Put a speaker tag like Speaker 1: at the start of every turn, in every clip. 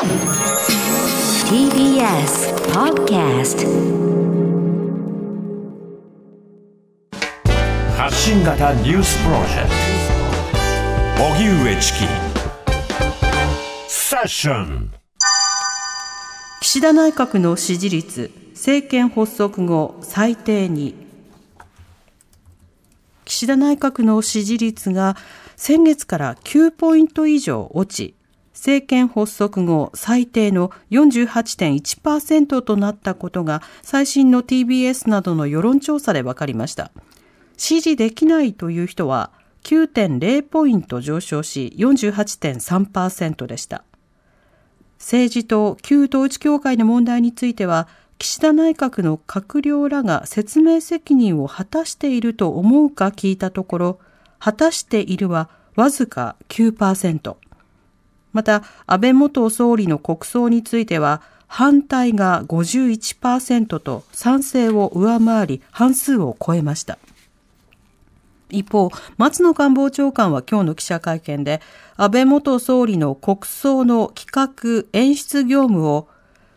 Speaker 1: TBS Podcast
Speaker 2: 発信型ニュースプロジェクト。荻上チキ。セッション。
Speaker 3: 岸田内閣の支持率政権発足後最低に岸田内閣の支持率が先月から9ポイント以上落ち政権発足後最低の48.1%となったことが最新の TBS などの世論調査で分かりました。支持できないという人は9.0ポイント上昇し48.3%でした。政治と旧統一教会の問題については岸田内閣の閣僚らが説明責任を果たしていると思うか聞いたところ果たしているはわずか9%また安倍元総理の国葬については反対が51%と賛成を上回り半数を超えました。一方、松野官房長官は今日の記者会見で、安倍元総理の国葬の企画演出業務を、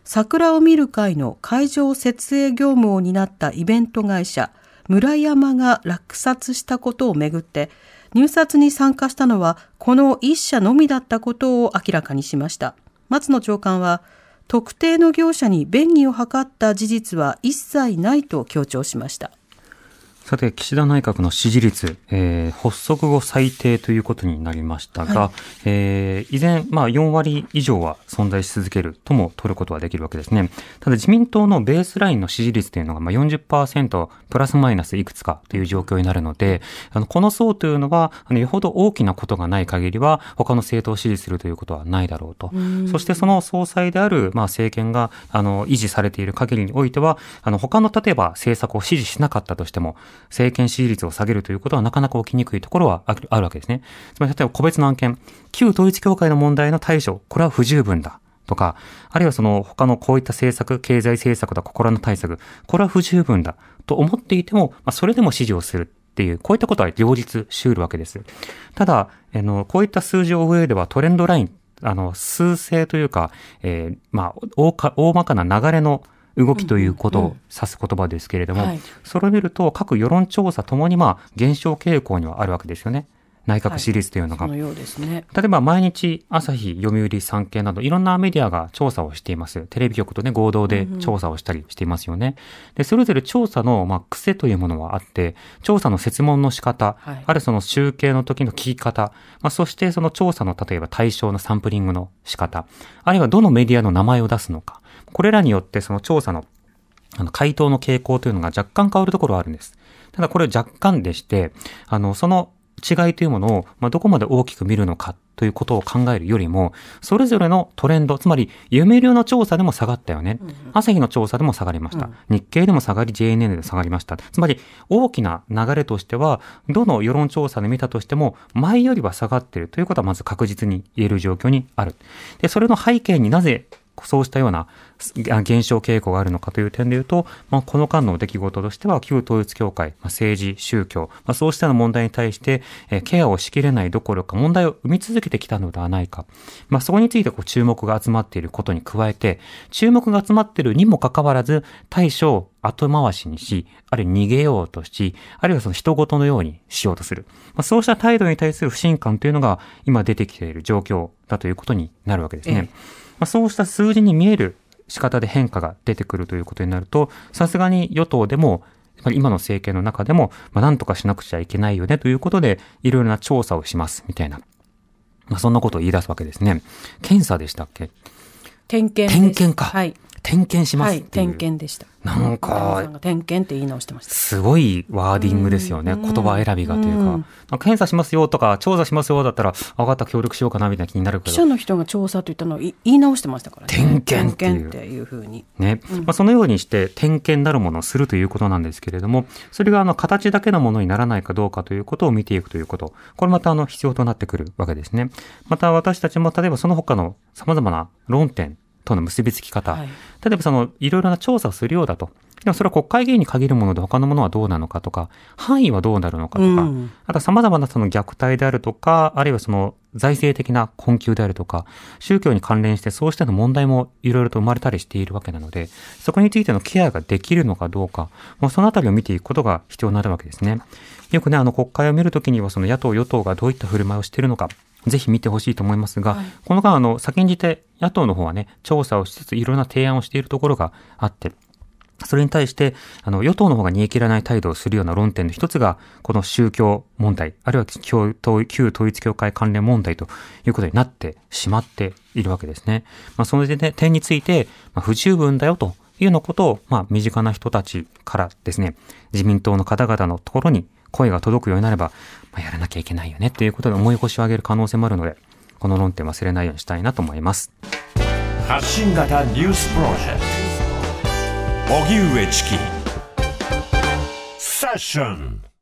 Speaker 3: 桜を見る会の会場設営業務を担ったイベント会社、村山が落札したことをめぐって、入札に参加したのはこの1社のみだったことを明らかにしました。松野長官は、特定の業者に便宜を図った事実は一切ないと強調しました。
Speaker 4: さて、岸田内閣の支持率、えー、発足後最低ということになりましたが、はい、えー、依然、まあ、4割以上は存在し続けるとも取ることはできるわけですね。ただ、自民党のベースラインの支持率というのが、まあ40%プラスマイナスいくつかという状況になるので、あのこの層というのは、あのよほど大きなことがない限りは、他の政党を支持するということはないだろうと。うそして、その総裁である、まあ、政権があの維持されている限りにおいては、あの他の例えば政策を支持しなかったとしても、政権支持率を下げるということはなかなか起きにくいところはあるわけですね。つまり、例えば個別の案件、旧統一教会の問題の対処、これは不十分だ。とか、あるいはその他のこういった政策、経済政策だ、心の対策、これは不十分だと思っていても、まあ、それでも支持をするっていう、こういったことは両立し得るわけです。ただ、あの、こういった数字を上ではトレンドライン、あの、数勢というか、えー、まあ、大か、大まかな流れの動きということを指す言葉ですけれども、それを見ると各世論調査ともにまあ減少傾向にはあるわけですよね。内閣支持率というのが、はい、
Speaker 3: のね、
Speaker 4: 例えば毎日朝日読売産経などいろんなメディアが調査をしています。テレビ局とね合同で調査をしたりしていますよね、うんうん、でそれぞれ調査のまあ癖というものはあって調査の設問の仕方、はい、あるいはその集計の時の聞き方、まあ、そしてその調査の例えば対象のサンプリングの仕方あるいはどのメディアの名前を出すのかこれらによってその調査のあの回答の傾向というのが若干変わるところはあるんです。ただこれ若干でして、あの、その違いというものを、まあ、どこまで大きく見るのかということを考えるよりも、それぞれのトレンド、つまり、読売の調査でも下がったよね。朝日の調査でも下がりました。日経でも下がり、JNN で下がりました。つまり、大きな流れとしては、どの世論調査で見たとしても、前よりは下がっているということはまず確実に言える状況にある。で、それの背景になぜそうしたような減少傾向があるのかという点でいうと、まあ、この間の出来事としては、旧統一教会、まあ、政治、宗教、まあ、そうしたような問題に対して、え、ケアをしきれないどころか問題を生み続けてきたのではないか。まあ、そこについてこう注目が集まっていることに加えて、注目が集まっているにもかかわらず、対処を後回しにし、あるいは逃げようとし、あるいはその人事のようにしようとする。まあ、そうした態度に対する不信感というのが今出てきている状況だということになるわけですね。ええまあ、そうした数字に見える仕方で変化が出てくるということになると、さすがに与党でも、今の政権の中でも、まあ、なんとかしなくちゃいけないよねということで、いろいろな調査をしますみたいな。まあ、そんなことを言い出すわけですね。検査でしたっけ？
Speaker 3: 点検
Speaker 4: 点検か。
Speaker 3: はい。
Speaker 4: 点検しますはい、
Speaker 3: 点検でした。
Speaker 4: なんか、
Speaker 3: 点検って言い直してました。
Speaker 4: すごいワーディングですよね。言葉選びがというか。検査しますよとか、調査しますよだったら、分かった協力しようかなみたいな気になるけど。
Speaker 3: 記者の人が調査と言ったのを言い直してましたから
Speaker 4: ね。点検
Speaker 3: っていう。っていうふうに。
Speaker 4: ね。うん、まあ、そのようにして点検なるものをするということなんですけれども、それがあの形だけのものにならないかどうかということを見ていくということ。これまたあの必要となってくるわけですね。また私たちも例えばその他の様々な論点との結びつき方、
Speaker 3: はい
Speaker 4: 例えばその、いろいろな調査をするようだと。でもそれは国会議員に限るもので他のものはどうなのかとか、範囲はどうなるのかとか、
Speaker 3: うん
Speaker 4: あとは様々なその虐待であるとか、あるいはその財政的な困窮であるとか、宗教に関連してそうしたの問題もいろいろと生まれたりしているわけなので、そこについてのケアができるのかどうか、もうそのあたりを見ていくことが必要になるわけですね。よくね、あの国会を見るときにはその野党与党がどういった振る舞いをしているのか、ぜひ見てほしいと思いますが、
Speaker 3: はい
Speaker 4: この間あの先んじて野党の方はね、調査をしつついろんな提案をしているところがあって、それに対して、あの、与党の方が煮え切らない態度をするような論点の一つが、この宗教問題、あるいは旧統旧統一教会関連問題ということになってしまっているわけですね。まあ、その点点について、まあ、不十分だよというようなことを、まあ、身近な人たちからですね、自民党の方々のところに声が届くようになれば、まあ、やらなきゃいけないよねっていうことで思い越しを上げる可能性もあるので、この論点忘れないようにしたいなと思います。
Speaker 2: 発信型ニュースプロジェクト。荻上チキ。セッション